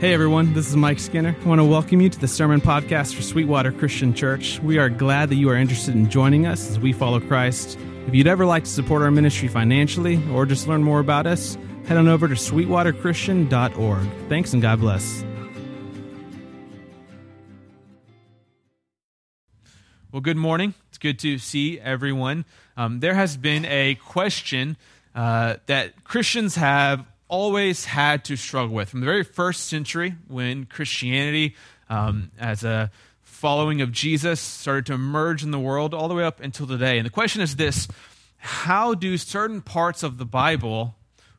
Hey everyone, this is Mike Skinner. I want to welcome you to the Sermon Podcast for Sweetwater Christian Church. We are glad that you are interested in joining us as we follow Christ. If you'd ever like to support our ministry financially or just learn more about us, head on over to sweetwaterchristian.org. Thanks and God bless. Well, good morning. It's good to see everyone. Um, there has been a question uh, that Christians have always had to struggle with. From the very first century, when Christianity, um, as a following of Jesus, started to emerge in the world, all the way up until today. And the question is this How do certain parts of the Bible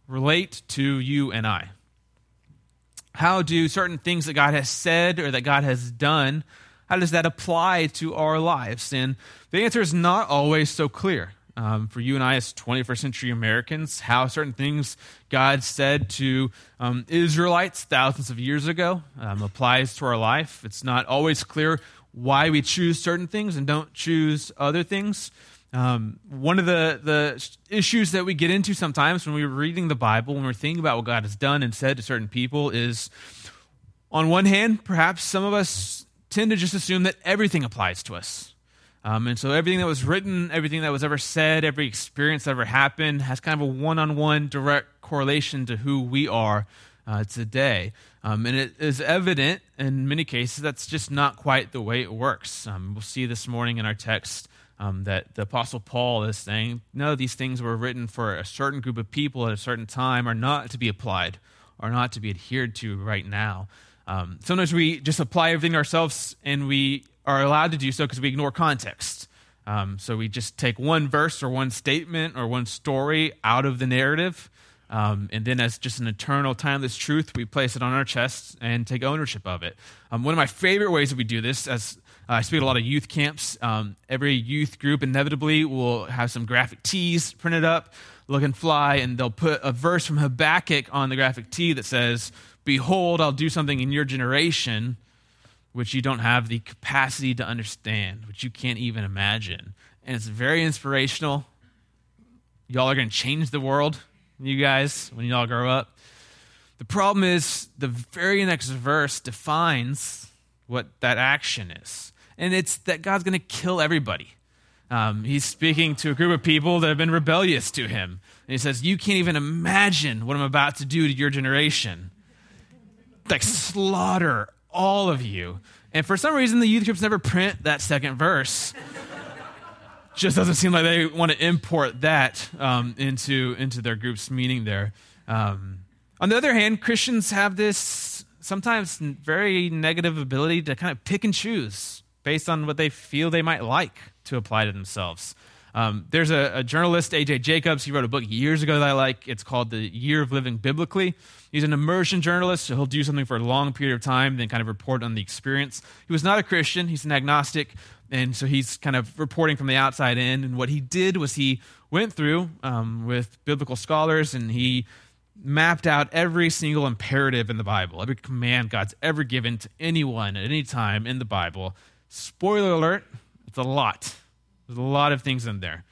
relate to you and I? How do certain things that God has said or that God has done, how does that apply to our lives? And the answer is not always so clear um, for you and I as 21st century Americans, how certain things God said to um, Israelites thousands of years ago um, applies to our life. It's not always clear why we choose certain things and don't choose other things. Um, one of the, the issues that we get into sometimes when we're reading the Bible, when we're thinking about what God has done and said to certain people, is on one hand, perhaps some of us tend to just assume that everything applies to us. Um, and so everything that was written, everything that was ever said, every experience that ever happened has kind of a one on one direct correlation to who we are uh, today. Um, and it is evident in many cases that's just not quite the way it works. Um, we'll see this morning in our text um, that the Apostle Paul is saying, no, these things were written for a certain group of people at a certain time, are not to be applied, are not to be adhered to right now. Um, sometimes we just apply everything ourselves and we are allowed to do so because we ignore context. Um, so we just take one verse or one statement or one story out of the narrative. Um, and then, as just an eternal, timeless truth, we place it on our chests and take ownership of it. Um, one of my favorite ways that we do this, as uh, I speak at a lot of youth camps, um, every youth group inevitably will have some graphic tees printed up, look and fly, and they'll put a verse from Habakkuk on the graphic tee that says, Behold, I'll do something in your generation which you don't have the capacity to understand, which you can't even imagine. And it's very inspirational. Y'all are going to change the world, you guys, when y'all grow up. The problem is the very next verse defines what that action is. And it's that God's going to kill everybody. Um, he's speaking to a group of people that have been rebellious to him. And he says, You can't even imagine what I'm about to do to your generation. Like slaughter all of you. And for some reason, the youth groups never print that second verse. Just doesn't seem like they want to import that um, into, into their group's meaning there. Um, on the other hand, Christians have this sometimes very negative ability to kind of pick and choose based on what they feel they might like to apply to themselves. Um, there's a, a, journalist, A.J. Jacobs. He wrote a book years ago that I like. It's called The Year of Living Biblically. He's an immersion journalist, so he'll do something for a long period of time, then kind of report on the experience. He was not a Christian, he's an agnostic, and so he's kind of reporting from the outside in. And what he did was he went through um, with biblical scholars and he mapped out every single imperative in the Bible, every command God's ever given to anyone at any time in the Bible. Spoiler alert, it's a lot. There's a lot of things in there.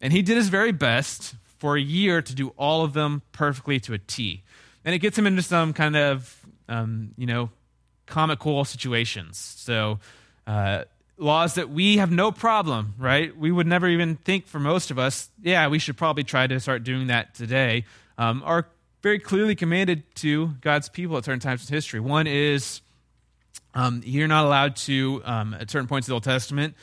And he did his very best for a year to do all of them perfectly to a T. And it gets him into some kind of, um, you know, comical situations. So, uh, laws that we have no problem, right? We would never even think for most of us, yeah, we should probably try to start doing that today, um, are very clearly commanded to God's people at certain times in history. One is um, you're not allowed to, um, at certain points of the Old Testament,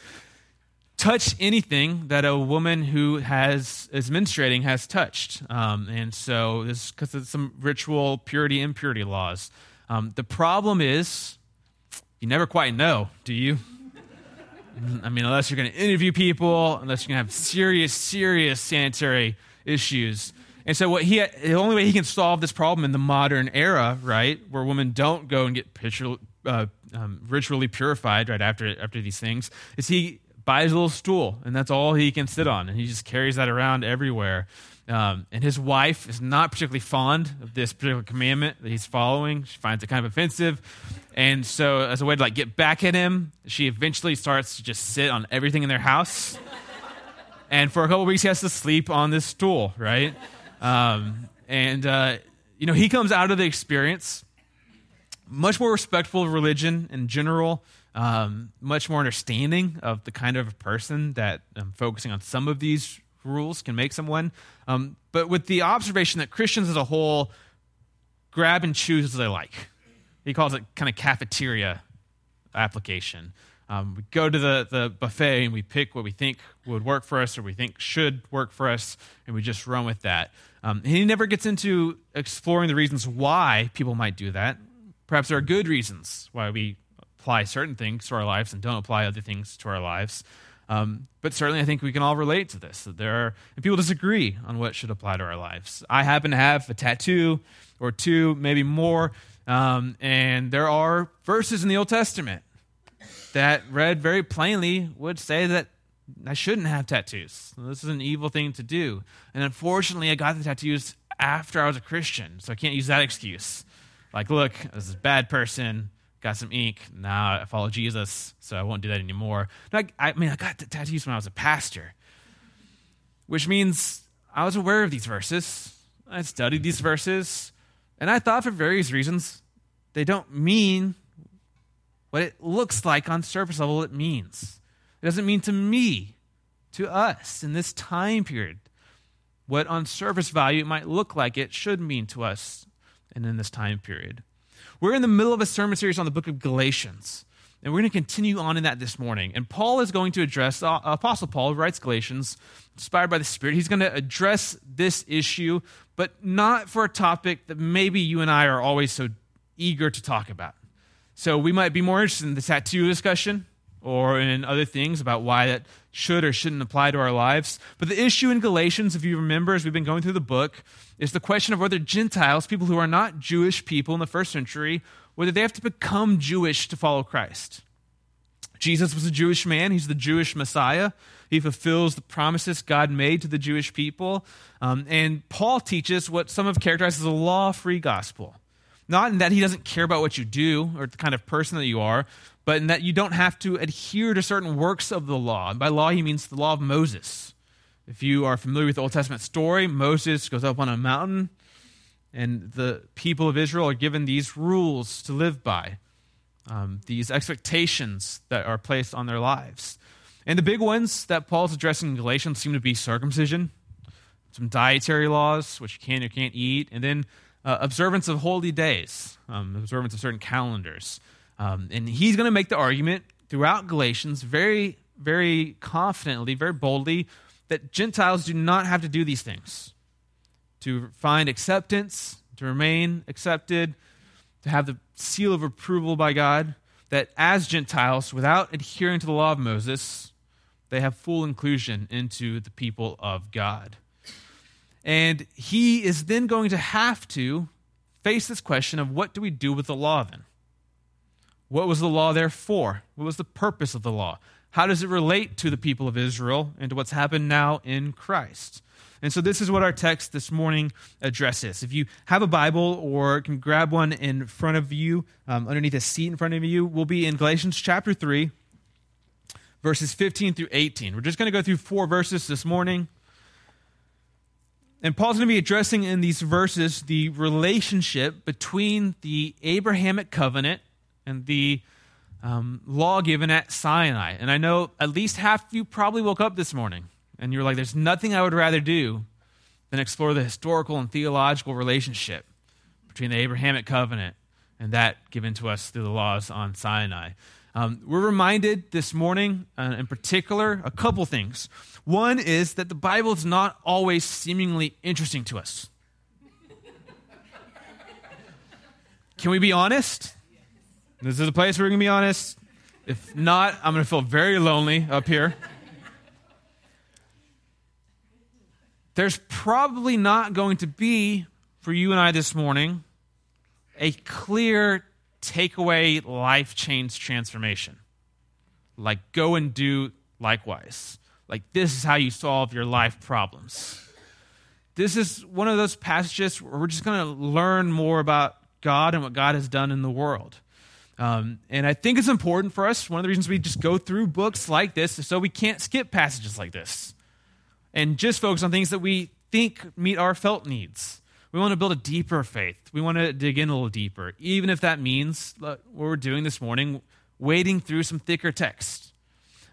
touch anything that a woman who has is menstruating has touched. Um, and so this because of some ritual purity impurity laws. Um, the problem is you never quite know, do you? I mean, unless you're going to interview people, unless you're going to have serious, serious sanitary issues. And so, what he the only way he can solve this problem in the modern era, right, where women don't go and get picture, uh, um, ritually purified right after after these things, is he buys a little stool, and that's all he can sit on, and he just carries that around everywhere. Um, and his wife is not particularly fond of this particular commandment that he's following. She finds it kind of offensive, and so as a way to like get back at him, she eventually starts to just sit on everything in their house. and for a couple weeks, he has to sleep on this stool, right? Um, and uh, you know, he comes out of the experience much more respectful of religion in general, um, much more understanding of the kind of person that um, focusing on some of these rules can make someone. Um, but with the observation that Christians as a whole grab and choose as they like. He calls it kind of cafeteria application. Um, we go to the, the buffet and we pick what we think would work for us or we think should work for us, and we just run with that. Um, he never gets into exploring the reasons why people might do that. Perhaps there are good reasons why we apply certain things to our lives and don't apply other things to our lives. Um, but certainly, I think we can all relate to this. That there are and people disagree on what should apply to our lives. I happen to have a tattoo or two, maybe more, um, and there are verses in the Old Testament that read very plainly would say that I shouldn't have tattoos. This is an evil thing to do. And unfortunately, I got the tattoos after I was a Christian, so I can't use that excuse. Like, look, this is a bad person got some ink. Now I follow Jesus, so I won't do that anymore. I, I mean, I got tattoos when I was a pastor, which means I was aware of these verses. I studied these verses, and I thought for various reasons they don't mean what it looks like on surface level it means. It doesn't mean to me, to us in this time period, what on surface value it might look like it should mean to us and in this time period. We're in the middle of a sermon series on the book of Galatians. And we're going to continue on in that this morning. And Paul is going to address, uh, Apostle Paul, writes Galatians, inspired by the Spirit, he's going to address this issue, but not for a topic that maybe you and I are always so eager to talk about. So we might be more interested in the tattoo discussion or in other things about why that should or shouldn't apply to our lives. But the issue in Galatians, if you remember, as we've been going through the book, is the question of whether Gentiles, people who are not Jewish people in the first century, whether they have to become Jewish to follow Christ. Jesus was a Jewish man, he's the Jewish Messiah. He fulfills the promises God made to the Jewish people. Um, and Paul teaches what some have characterized as a law free gospel. Not in that he doesn't care about what you do or the kind of person that you are, but in that you don't have to adhere to certain works of the law. And by law, he means the law of Moses. If you are familiar with the Old Testament story, Moses goes up on a mountain, and the people of Israel are given these rules to live by, um, these expectations that are placed on their lives. And the big ones that Paul's addressing in Galatians seem to be circumcision, some dietary laws, which you can or can't eat, and then uh, observance of holy days, um, observance of certain calendars. Um, and he's going to make the argument throughout Galatians very, very confidently, very boldly, that Gentiles do not have to do these things to find acceptance, to remain accepted, to have the seal of approval by God. That as Gentiles, without adhering to the law of Moses, they have full inclusion into the people of God. And he is then going to have to face this question of what do we do with the law then? What was the law there for? What was the purpose of the law? How does it relate to the people of Israel and to what's happened now in Christ? And so, this is what our text this morning addresses. If you have a Bible or can grab one in front of you, um, underneath a seat in front of you, we'll be in Galatians chapter 3, verses 15 through 18. We're just going to go through four verses this morning. And Paul's going to be addressing in these verses the relationship between the Abrahamic covenant and the um, law given at Sinai. And I know at least half of you probably woke up this morning and you're like, there's nothing I would rather do than explore the historical and theological relationship between the Abrahamic covenant and that given to us through the laws on Sinai. Um, we're reminded this morning, uh, in particular, a couple things. One is that the Bible is not always seemingly interesting to us. Can we be honest? This is a place where we're going to be honest. If not, I'm going to feel very lonely up here. There's probably not going to be, for you and I this morning, a clear takeaway life change transformation. Like, go and do likewise. Like, this is how you solve your life problems. This is one of those passages where we're just going to learn more about God and what God has done in the world. Um, and I think it's important for us. One of the reasons we just go through books like this is so we can't skip passages like this and just focus on things that we think meet our felt needs. We want to build a deeper faith. We want to dig in a little deeper, even if that means what we're doing this morning, wading through some thicker text.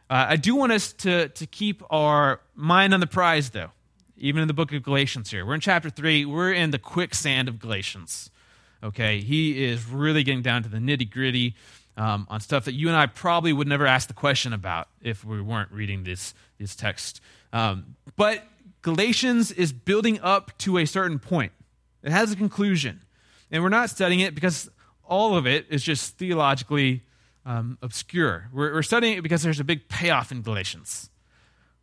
Uh, I do want us to, to keep our mind on the prize, though, even in the book of Galatians here. We're in chapter 3, we're in the quicksand of Galatians. Okay, he is really getting down to the nitty gritty um, on stuff that you and I probably would never ask the question about if we weren't reading this, this text. Um, but Galatians is building up to a certain point, it has a conclusion. And we're not studying it because all of it is just theologically um, obscure. We're, we're studying it because there's a big payoff in Galatians.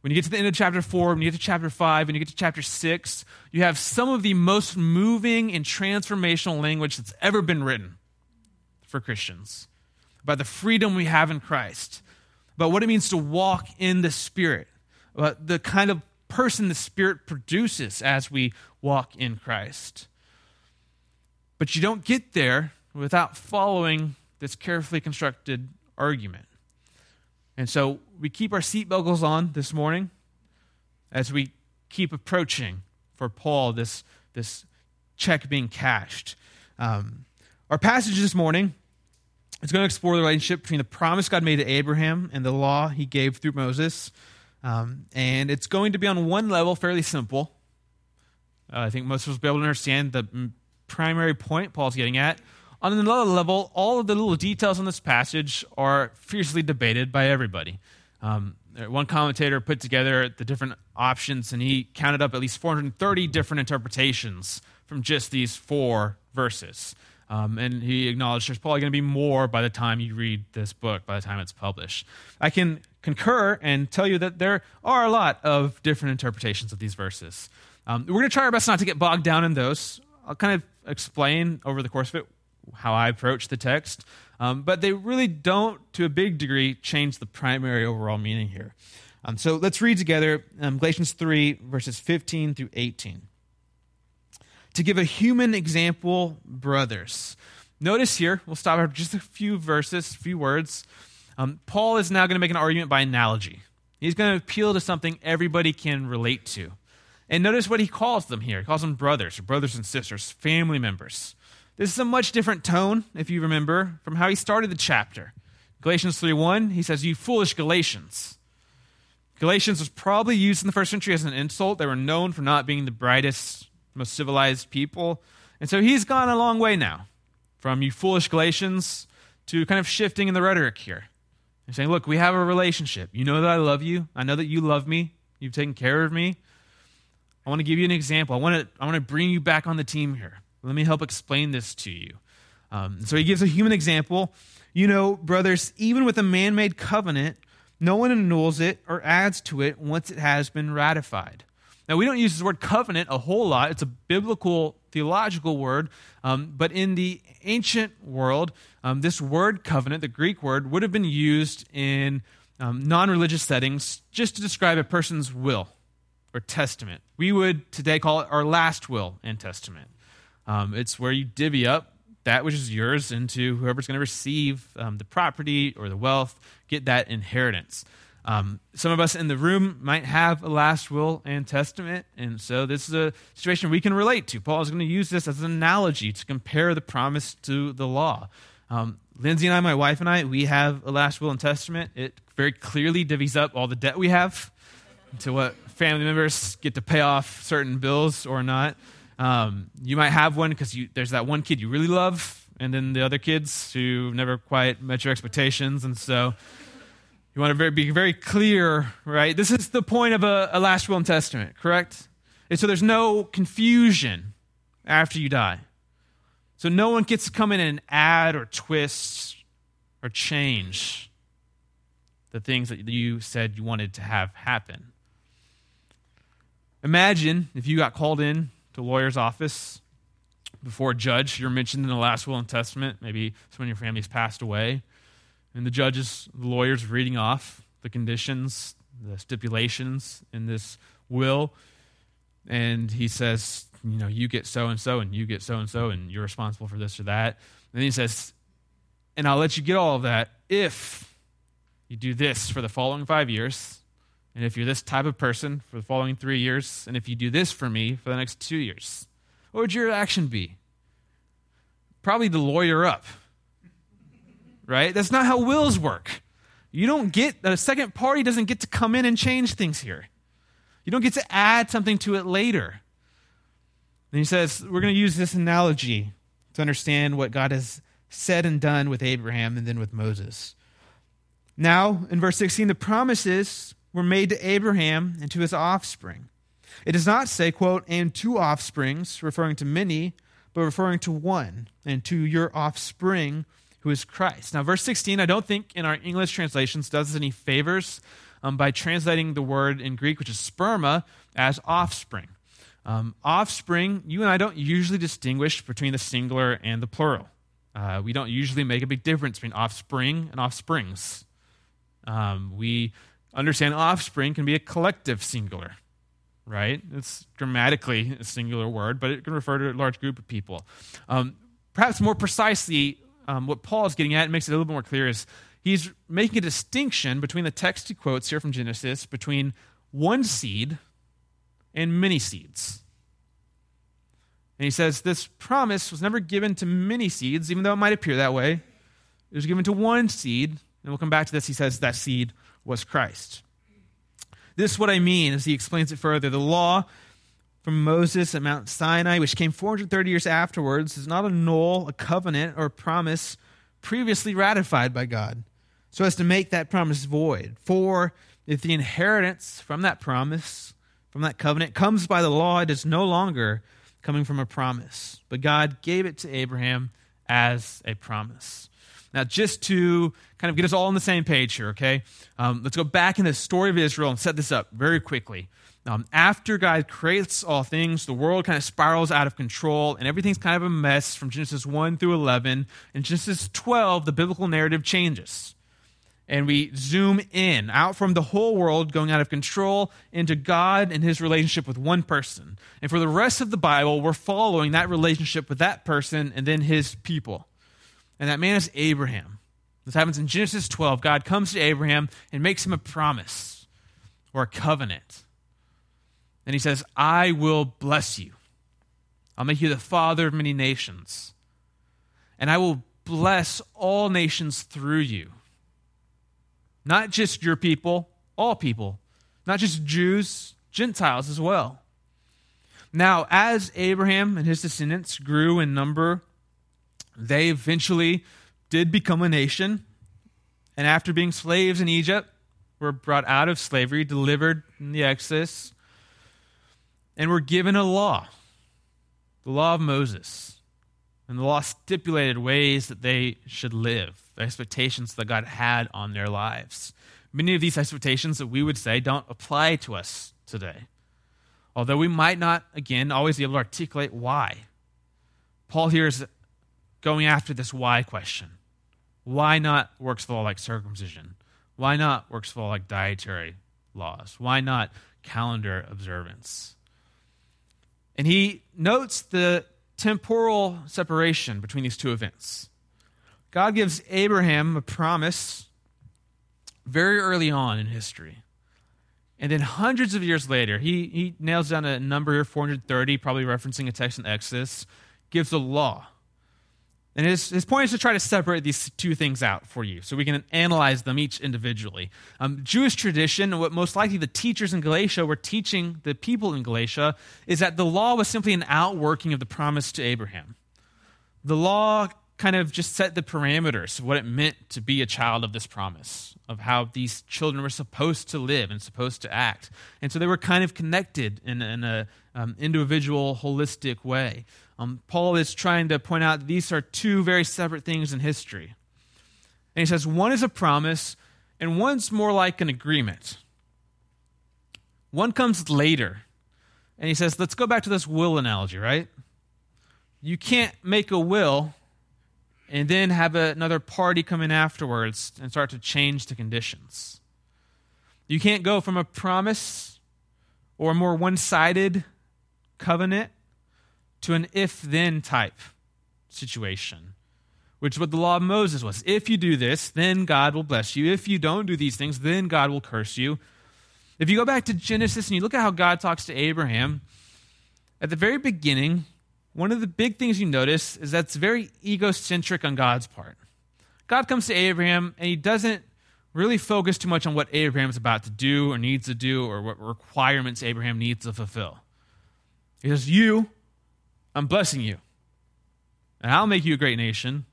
When you get to the end of chapter 4, when you get to chapter 5, when you get to chapter 6, you have some of the most moving and transformational language that's ever been written for Christians about the freedom we have in Christ, about what it means to walk in the Spirit, about the kind of person the Spirit produces as we walk in Christ. But you don't get there without following this carefully constructed argument. And so we keep our seatbelts on this morning as we keep approaching for Paul this, this check being cashed. Um, our passage this morning is going to explore the relationship between the promise God made to Abraham and the law he gave through Moses. Um, and it's going to be on one level fairly simple. Uh, I think most of us will be able to understand the primary point Paul's getting at. On another level, all of the little details in this passage are fiercely debated by everybody. Um, one commentator put together the different options, and he counted up at least 430 different interpretations from just these four verses. Um, and he acknowledged there's probably going to be more by the time you read this book, by the time it's published. I can concur and tell you that there are a lot of different interpretations of these verses. Um, we're going to try our best not to get bogged down in those. I'll kind of explain over the course of it how I approach the text, um, but they really don't, to a big degree, change the primary overall meaning here. Um, so let's read together um, Galatians 3, verses 15 through 18. To give a human example, brothers. Notice here, we'll stop after just a few verses, a few words. Um, Paul is now going to make an argument by analogy. He's going to appeal to something everybody can relate to. And notice what he calls them here. He calls them brothers, or brothers and sisters, family members. This is a much different tone, if you remember, from how he started the chapter. Galatians 3:1, he says, "You foolish Galatians." Galatians was probably used in the first century as an insult. They were known for not being the brightest, most civilized people. And so he's gone a long way now from you foolish Galatians to kind of shifting in the rhetoric here. He's saying, Look, we have a relationship. You know that I love you. I know that you love me. You've taken care of me. I want to give you an example. I want to, I want to bring you back on the team here. Let me help explain this to you. Um, so he gives a human example. You know, brothers, even with a man made covenant, no one annuls it or adds to it once it has been ratified. Now, we don't use this word covenant a whole lot. It's a biblical, theological word. Um, but in the ancient world, um, this word covenant, the Greek word, would have been used in um, non religious settings just to describe a person's will or testament. We would today call it our last will and testament. Um, it's where you divvy up that which is yours into whoever's going to receive um, the property or the wealth, get that inheritance. Um, some of us in the room might have a last will and testament, and so this is a situation we can relate to. Paul is going to use this as an analogy to compare the promise to the law. Um, Lindsay and I, my wife and I, we have a last will and testament. It very clearly divvies up all the debt we have to what family members get to pay off certain bills or not. Um, you might have one because there's that one kid you really love, and then the other kids who never quite met your expectations. And so you want to be very clear, right? This is the point of a, a last will and testament, correct? And so there's no confusion after you die. So no one gets to come in and add or twist or change the things that you said you wanted to have happen. Imagine if you got called in to a lawyer's office before a judge. You're mentioned in the last will and testament. Maybe someone in your family's passed away. And the judge is, the lawyer's reading off the conditions, the stipulations in this will. And he says, you know, you get so and so, and you get so and so, and you're responsible for this or that. And he says, and I'll let you get all of that if you do this for the following five years, and if you're this type of person for the following three years, and if you do this for me for the next two years. what would your reaction be? Probably to lawyer up. Right? That's not how wills work. You don't get, a second party doesn't get to come in and change things here. You don't get to add something to it later. And he says, we're going to use this analogy to understand what God has said and done with Abraham and then with Moses. Now, in verse 16, the promises were made to Abraham and to his offspring. It does not say, quote, and two offsprings, referring to many, but referring to one, and to your offspring, who is Christ. Now, verse 16, I don't think in our English translations does us any favors um, by translating the word in Greek, which is sperma, as offspring. Um, offspring, you and I don't usually distinguish between the singular and the plural. Uh, we don't usually make a big difference between offspring and offsprings. Um, we understand offspring can be a collective singular, right? It's grammatically a singular word, but it can refer to a large group of people. Um, perhaps more precisely, um, what Paul is getting at, and makes it a little bit more clear, is he's making a distinction between the text he quotes here from Genesis between one seed and many seeds. And he says this promise was never given to many seeds, even though it might appear that way. It was given to one seed. And we'll come back to this. He says that seed was Christ. This is what I mean as he explains it further. The law from Moses at Mount Sinai, which came 430 years afterwards, is not a null, a covenant or a promise previously ratified by God, so as to make that promise void. For if the inheritance from that promise, from that covenant, comes by the law, it is no longer coming from a promise. But God gave it to Abraham as a promise. Now, just to kind of get us all on the same page here, okay? Um, let's go back in the story of Israel and set this up very quickly. Um, after God creates all things, the world kind of spirals out of control, and everything's kind of a mess from Genesis 1 through 11. In Genesis 12, the biblical narrative changes. And we zoom in, out from the whole world going out of control, into God and his relationship with one person. And for the rest of the Bible, we're following that relationship with that person and then his people. And that man is Abraham. This happens in Genesis 12. God comes to Abraham and makes him a promise or a covenant. And he says, I will bless you. I'll make you the father of many nations. And I will bless all nations through you. Not just your people, all people. Not just Jews, Gentiles as well. Now, as Abraham and his descendants grew in number they eventually did become a nation, and after being slaves in Egypt, were brought out of slavery, delivered in the Exodus, and were given a law, the law of Moses. And the law stipulated ways that they should live, the expectations that God had on their lives. Many of these expectations that we would say don't apply to us today. Although we might not, again, always be able to articulate why. Paul here is going after this why question. Why not works law like circumcision? Why not works law like dietary laws? Why not calendar observance? And he notes the temporal separation between these two events. God gives Abraham a promise very early on in history. And then hundreds of years later, he, he nails down a number here, 430, probably referencing a text in Exodus, gives a law. And his, his point is to try to separate these two things out for you so we can analyze them each individually. Um, Jewish tradition, what most likely the teachers in Galatia were teaching the people in Galatia, is that the law was simply an outworking of the promise to Abraham. The law kind of just set the parameters of what it meant to be a child of this promise, of how these children were supposed to live and supposed to act. And so they were kind of connected in, in an um, individual, holistic way. Um, Paul is trying to point out these are two very separate things in history. And he says one is a promise, and one's more like an agreement. One comes later. And he says, let's go back to this will analogy, right? You can't make a will and then have another party come in afterwards and start to change the conditions. You can't go from a promise or a more one sided covenant to an if then type situation, which is what the law of Moses was. If you do this, then God will bless you. If you don't do these things, then God will curse you. If you go back to Genesis and you look at how God talks to Abraham, at the very beginning, one of the big things you notice is that's very egocentric on God's part. God comes to Abraham and he doesn't really focus too much on what Abraham's about to do or needs to do or what requirements Abraham needs to fulfill. He says, You, I'm blessing you. And I'll make you a great nation.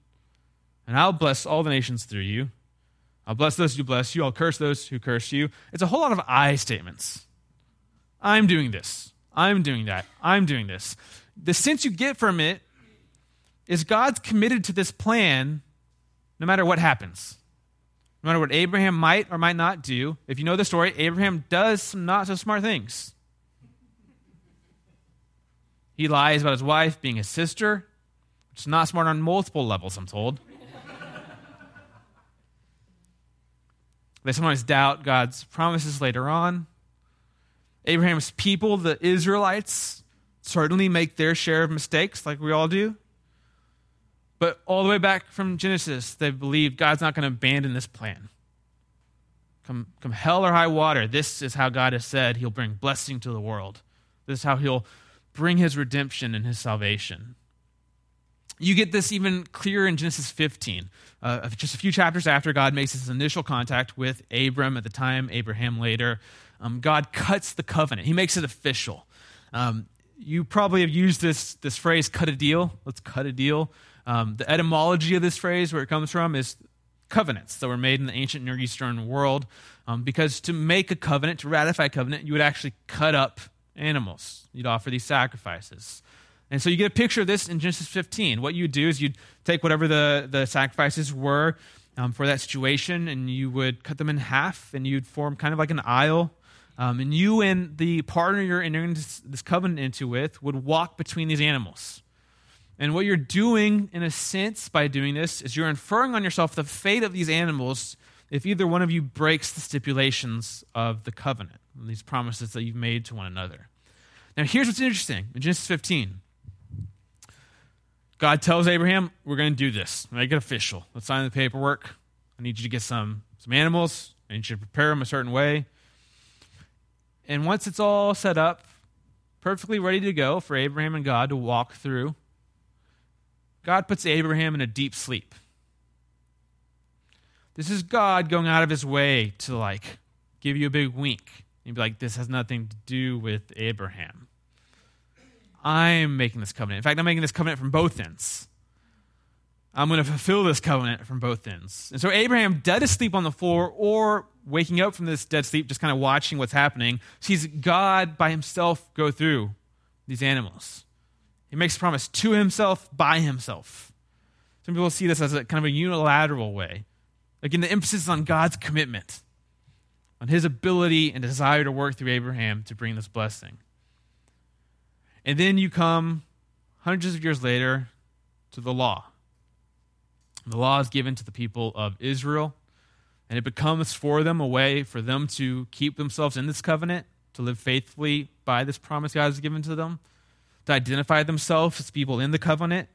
And I'll bless all the nations through you. I'll bless those who bless you. I'll curse those who curse you. It's a whole lot of I statements. I'm doing this. I'm doing that. I'm doing this. The sense you get from it is God's committed to this plan no matter what happens. No matter what Abraham might or might not do. If you know the story, Abraham does some not so smart things. He lies about his wife being his sister, which is not smart on multiple levels, I'm told. they sometimes doubt God's promises later on. Abraham's people, the Israelites, certainly make their share of mistakes, like we all do. But all the way back from Genesis, they believe God's not going to abandon this plan. Come, come hell or high water, this is how God has said he'll bring blessing to the world. This is how he'll bring his redemption and his salvation. You get this even clearer in Genesis 15, uh, just a few chapters after God makes his initial contact with Abram at the time, Abraham later. Um, God cuts the covenant, he makes it official. Um, you probably have used this, this phrase, cut a deal. Let's cut a deal. Um, the etymology of this phrase, where it comes from, is covenants that were made in the ancient Near Eastern world. Um, because to make a covenant, to ratify a covenant, you would actually cut up animals. You'd offer these sacrifices. And so you get a picture of this in Genesis 15. What you'd do is you'd take whatever the, the sacrifices were um, for that situation and you would cut them in half and you'd form kind of like an aisle. Um, and you and the partner you're entering this, this covenant into with would walk between these animals. And what you're doing, in a sense, by doing this, is you're inferring on yourself the fate of these animals if either one of you breaks the stipulations of the covenant, these promises that you've made to one another. Now, here's what's interesting in Genesis 15. God tells Abraham, We're going to do this. Make it official. Let's sign the paperwork. I need you to get some, some animals. I need you to prepare them a certain way. And once it's all set up, perfectly ready to go for Abraham and God to walk through, God puts Abraham in a deep sleep. This is God going out of his way to like give you a big wink. You'd be like, this has nothing to do with Abraham. I'm making this covenant. In fact, I'm making this covenant from both ends. I'm going to fulfill this covenant from both ends. And so Abraham, dead asleep on the floor or waking up from this dead sleep, just kind of watching what's happening, sees God by himself go through these animals. He makes a promise to himself by himself. Some people see this as a kind of a unilateral way. Again, the emphasis is on God's commitment, on his ability and desire to work through Abraham to bring this blessing. And then you come hundreds of years later to the law. The law is given to the people of Israel, and it becomes for them a way for them to keep themselves in this covenant, to live faithfully by this promise God has given to them, to identify themselves as people in the covenant.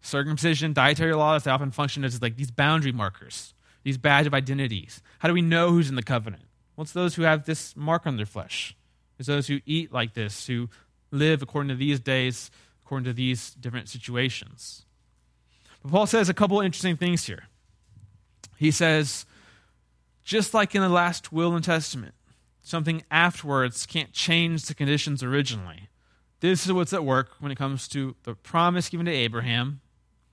Circumcision, dietary laws, they often function as like these boundary markers, these badge of identities. How do we know who's in the covenant? Well, it's those who have this mark on their flesh. It's those who eat like this, who live according to these days, according to these different situations. But Paul says a couple interesting things here. He says, just like in the last will and testament, something afterwards can't change the conditions originally. This is what's at work when it comes to the promise given to Abraham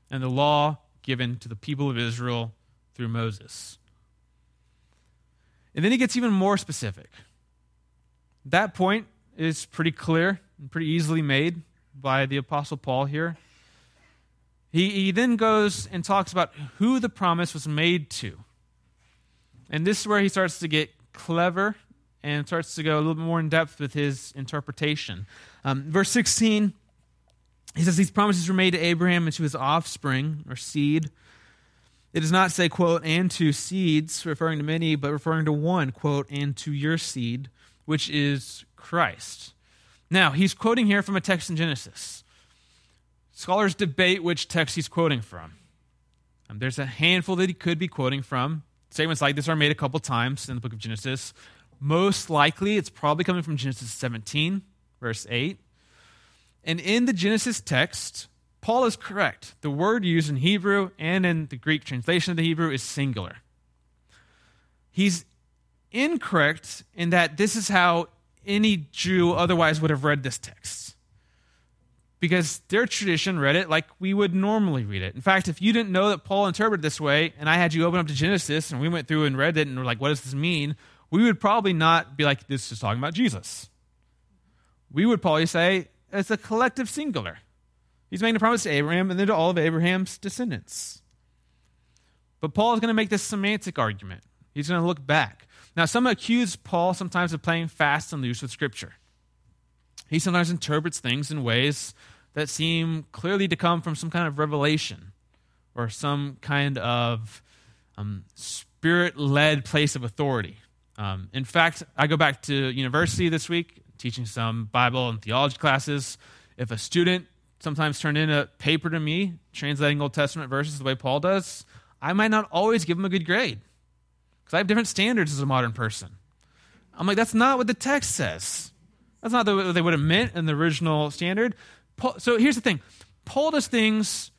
and the law given to the people of Israel through Moses. And then he gets even more specific. That point is pretty clear and pretty easily made by the Apostle Paul here. He, he then goes and talks about who the promise was made to. And this is where he starts to get clever and starts to go a little bit more in depth with his interpretation. Um, verse 16, he says, These promises were made to Abraham and to his offspring, or seed. It does not say, quote, and to seeds, referring to many, but referring to one, quote, and to your seed, which is Christ. Now, he's quoting here from a text in Genesis. Scholars debate which text he's quoting from. Um, there's a handful that he could be quoting from. Statements like this are made a couple times in the book of Genesis. Most likely, it's probably coming from Genesis 17, verse 8. And in the Genesis text, Paul is correct. The word used in Hebrew and in the Greek translation of the Hebrew is singular. He's incorrect in that this is how any Jew otherwise would have read this text. Because their tradition read it like we would normally read it. In fact, if you didn't know that Paul interpreted this way, and I had you open up to Genesis and we went through and read it and were like, what does this mean? We would probably not be like, this is talking about Jesus. We would probably say, it's a collective singular. He's making a promise to Abraham and then to all of Abraham's descendants. But Paul is going to make this semantic argument. He's going to look back. Now, some accuse Paul sometimes of playing fast and loose with Scripture. He sometimes interprets things in ways that seem clearly to come from some kind of revelation or some kind of um, spirit led place of authority. Um, in fact, I go back to university this week, teaching some Bible and theology classes. If a student sometimes turn in a paper to me translating Old Testament verses the way Paul does, I might not always give them a good grade because I have different standards as a modern person. I'm like, that's not what the text says. That's not the what they would have meant in the original standard. Paul, so here's the thing Paul does things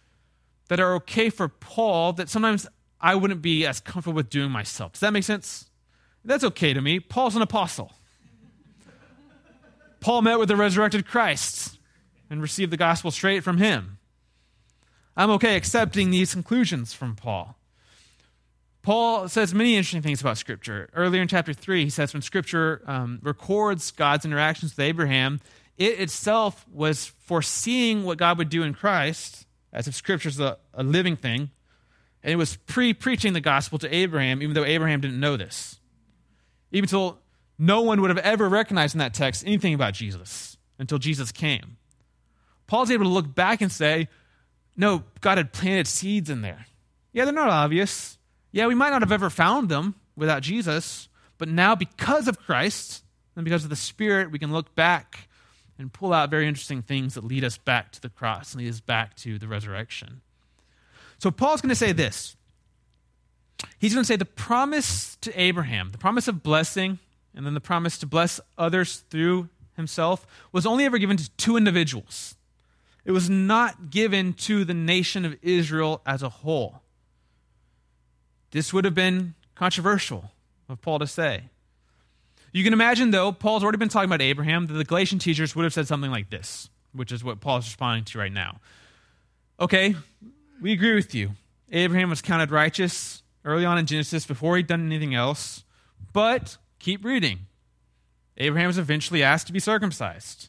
that are okay for Paul that sometimes I wouldn't be as comfortable with doing myself. Does that make sense? That's okay to me. Paul's an apostle. Paul met with the resurrected Christ and receive the gospel straight from him. I'm okay accepting these conclusions from Paul. Paul says many interesting things about Scripture. Earlier in chapter 3, he says when Scripture um, records God's interactions with Abraham, it itself was foreseeing what God would do in Christ, as if Scripture is a, a living thing, and it was pre preaching the gospel to Abraham, even though Abraham didn't know this. Even until no one would have ever recognized in that text anything about Jesus until Jesus came. Paul's able to look back and say, no, God had planted seeds in there. Yeah, they're not obvious. Yeah, we might not have ever found them without Jesus, but now because of Christ and because of the Spirit, we can look back and pull out very interesting things that lead us back to the cross and lead us back to the resurrection. So Paul's going to say this. He's going to say the promise to Abraham, the promise of blessing, and then the promise to bless others through himself was only ever given to two individuals. It was not given to the nation of Israel as a whole. This would have been controversial of Paul to say. You can imagine, though, Paul's already been talking about Abraham, that the Galatian teachers would have said something like this, which is what Paul is responding to right now. Okay, we agree with you. Abraham was counted righteous early on in Genesis before he'd done anything else, but keep reading. Abraham was eventually asked to be circumcised.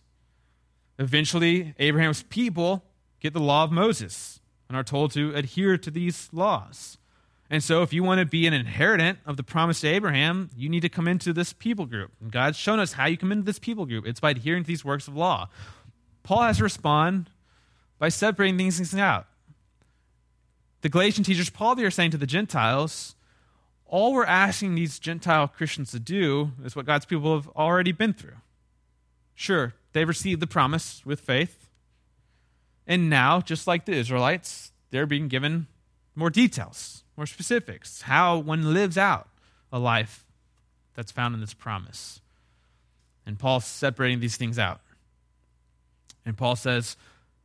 Eventually, Abraham's people get the law of Moses and are told to adhere to these laws. And so, if you want to be an inheritant of the promise to Abraham, you need to come into this people group. And God's shown us how you come into this people group it's by adhering to these works of law. Paul has to respond by separating things out. The Galatian teachers, Paul, they are saying to the Gentiles, all we're asking these Gentile Christians to do is what God's people have already been through. Sure, they received the promise with faith. And now, just like the Israelites, they're being given more details, more specifics, how one lives out a life that's found in this promise. And Paul's separating these things out. And Paul says,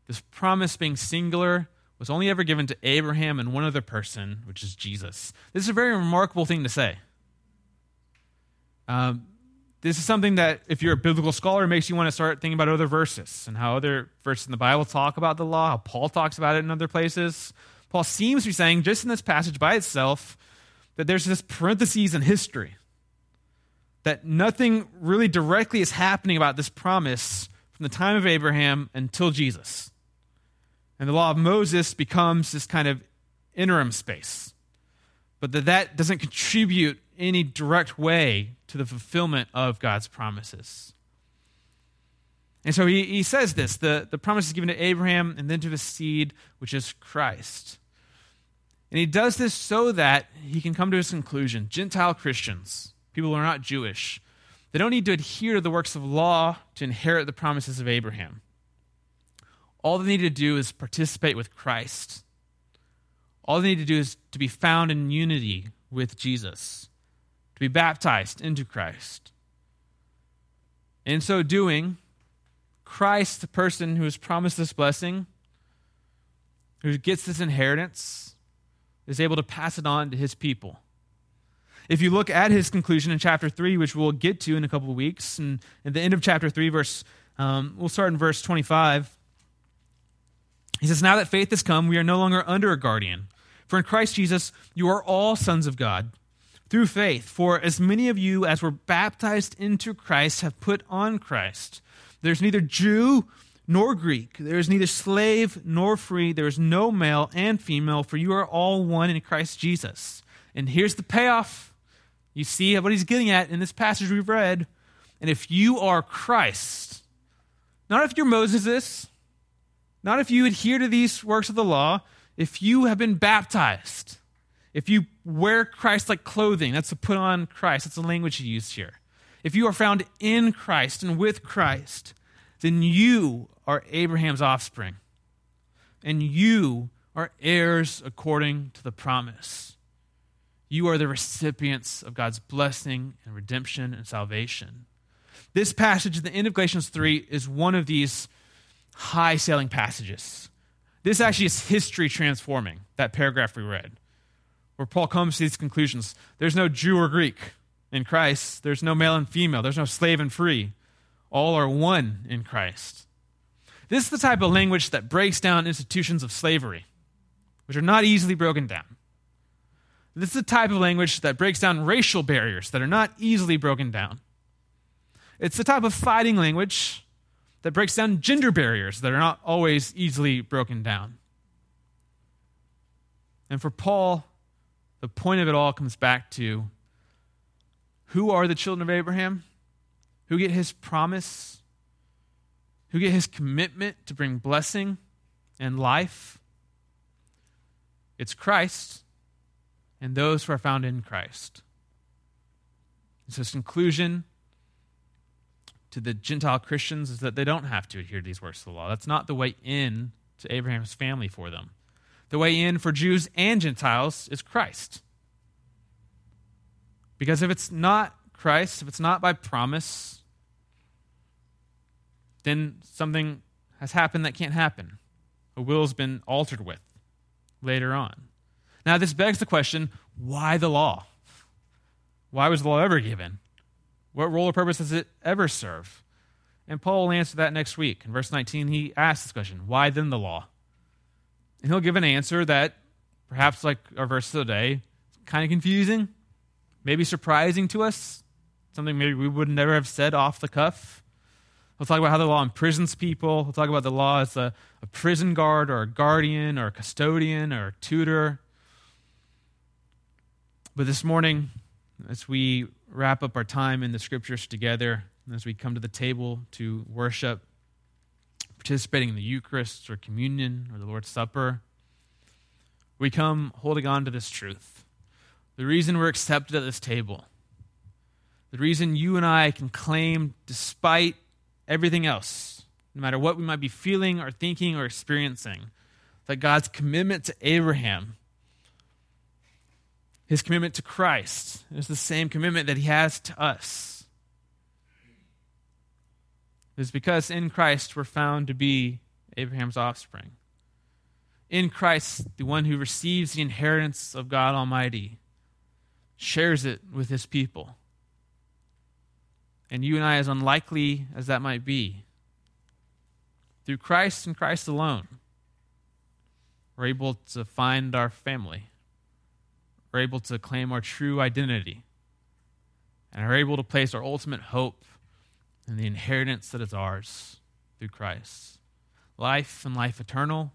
this promise being singular was only ever given to Abraham and one other person, which is Jesus. This is a very remarkable thing to say. Um, this is something that, if you're a biblical scholar, makes you want to start thinking about other verses and how other verses in the Bible talk about the law, how Paul talks about it in other places. Paul seems to be saying, just in this passage by itself, that there's this parentheses in history, that nothing really directly is happening about this promise from the time of Abraham until Jesus. And the law of Moses becomes this kind of interim space, but that that doesn't contribute any direct way to the fulfillment of God's promises. And so he, he says this the, the promise is given to Abraham and then to his seed, which is Christ. And he does this so that he can come to his conclusion. Gentile Christians, people who are not Jewish, they don't need to adhere to the works of law to inherit the promises of Abraham. All they need to do is participate with Christ. All they need to do is to be found in unity with Jesus to be baptized into Christ. In so doing, Christ, the person who has promised this blessing, who gets this inheritance, is able to pass it on to his people. If you look at his conclusion in chapter 3, which we'll get to in a couple of weeks, and at the end of chapter 3, verse, um, we'll start in verse 25. He says, Now that faith has come, we are no longer under a guardian. For in Christ Jesus, you are all sons of God through faith. For as many of you as were baptized into Christ have put on Christ. There's neither Jew nor Greek. There is neither slave nor free. There is no male and female, for you are all one in Christ Jesus. And here's the payoff. You see what he's getting at in this passage we've read. And if you are Christ, not if you're Moses, not if you adhere to these works of the law, if you have been baptized, if you wear Christ like clothing, that's to put on Christ. That's the language he used here. If you are found in Christ and with Christ, then you are Abraham's offspring. And you are heirs according to the promise. You are the recipients of God's blessing and redemption and salvation. This passage at the end of Galatians 3 is one of these high sailing passages. This actually is history transforming, that paragraph we read where Paul comes to these conclusions. There's no Jew or Greek in Christ, there's no male and female, there's no slave and free. All are one in Christ. This is the type of language that breaks down institutions of slavery, which are not easily broken down. This is the type of language that breaks down racial barriers that are not easily broken down. It's the type of fighting language that breaks down gender barriers that are not always easily broken down. And for Paul, the point of it all comes back to who are the children of Abraham? Who get his promise? Who get his commitment to bring blessing and life? It's Christ and those who are found in Christ. So, conclusion to the Gentile Christians is that they don't have to adhere to these works of the law. That's not the way in to Abraham's family for them. The way in for Jews and Gentiles is Christ. Because if it's not Christ, if it's not by promise, then something has happened that can't happen. A will's been altered with later on. Now, this begs the question why the law? Why was the law ever given? What role or purpose does it ever serve? And Paul will answer that next week. In verse 19, he asks this question Why then the law? And he'll give an answer that, perhaps like our verse today, is kind of confusing, maybe surprising to us, something maybe we would never have said off the cuff. We'll talk about how the law imprisons people. We'll talk about the law as a, a prison guard or a guardian or a custodian or a tutor. But this morning, as we wrap up our time in the scriptures together, as we come to the table to worship, participating in the Eucharist or communion or the Lord's Supper, we come holding on to this truth. The reason we're accepted at this table, the reason you and I can claim, despite everything else, no matter what we might be feeling or thinking or experiencing, that God's commitment to Abraham, his commitment to Christ, is the same commitment that he has to us is because in Christ we're found to be Abraham's offspring. In Christ, the one who receives the inheritance of God Almighty shares it with his people. And you and I, as unlikely as that might be, through Christ and Christ alone, we're able to find our family. We're able to claim our true identity. And are able to place our ultimate hope and the inheritance that is ours through Christ life and life eternal,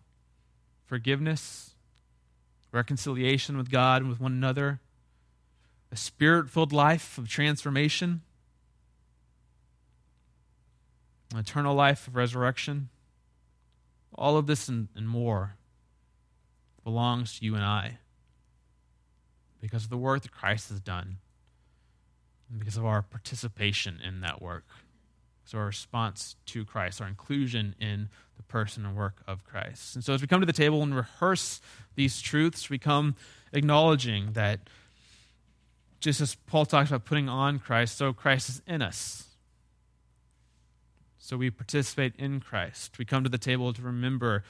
forgiveness, reconciliation with God and with one another, a spirit filled life of transformation, an eternal life of resurrection. All of this and, and more belongs to you and I because of the work that Christ has done and because of our participation in that work. So, our response to Christ, our inclusion in the person and work of Christ. And so, as we come to the table and rehearse these truths, we come acknowledging that just as Paul talks about putting on Christ, so Christ is in us. So we participate in Christ. We come to the table to remember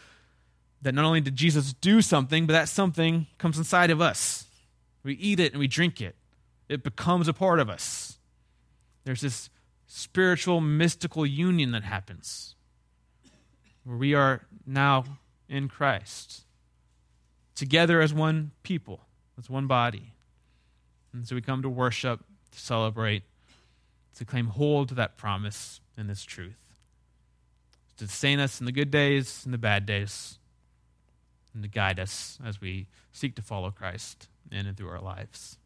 that not only did Jesus do something, but that something comes inside of us. We eat it and we drink it, it becomes a part of us. There's this spiritual, mystical union that happens where we are now in Christ, together as one people, as one body. And so we come to worship, to celebrate, to claim hold to that promise and this truth, to sustain us in the good days and the bad days, and to guide us as we seek to follow Christ in and through our lives.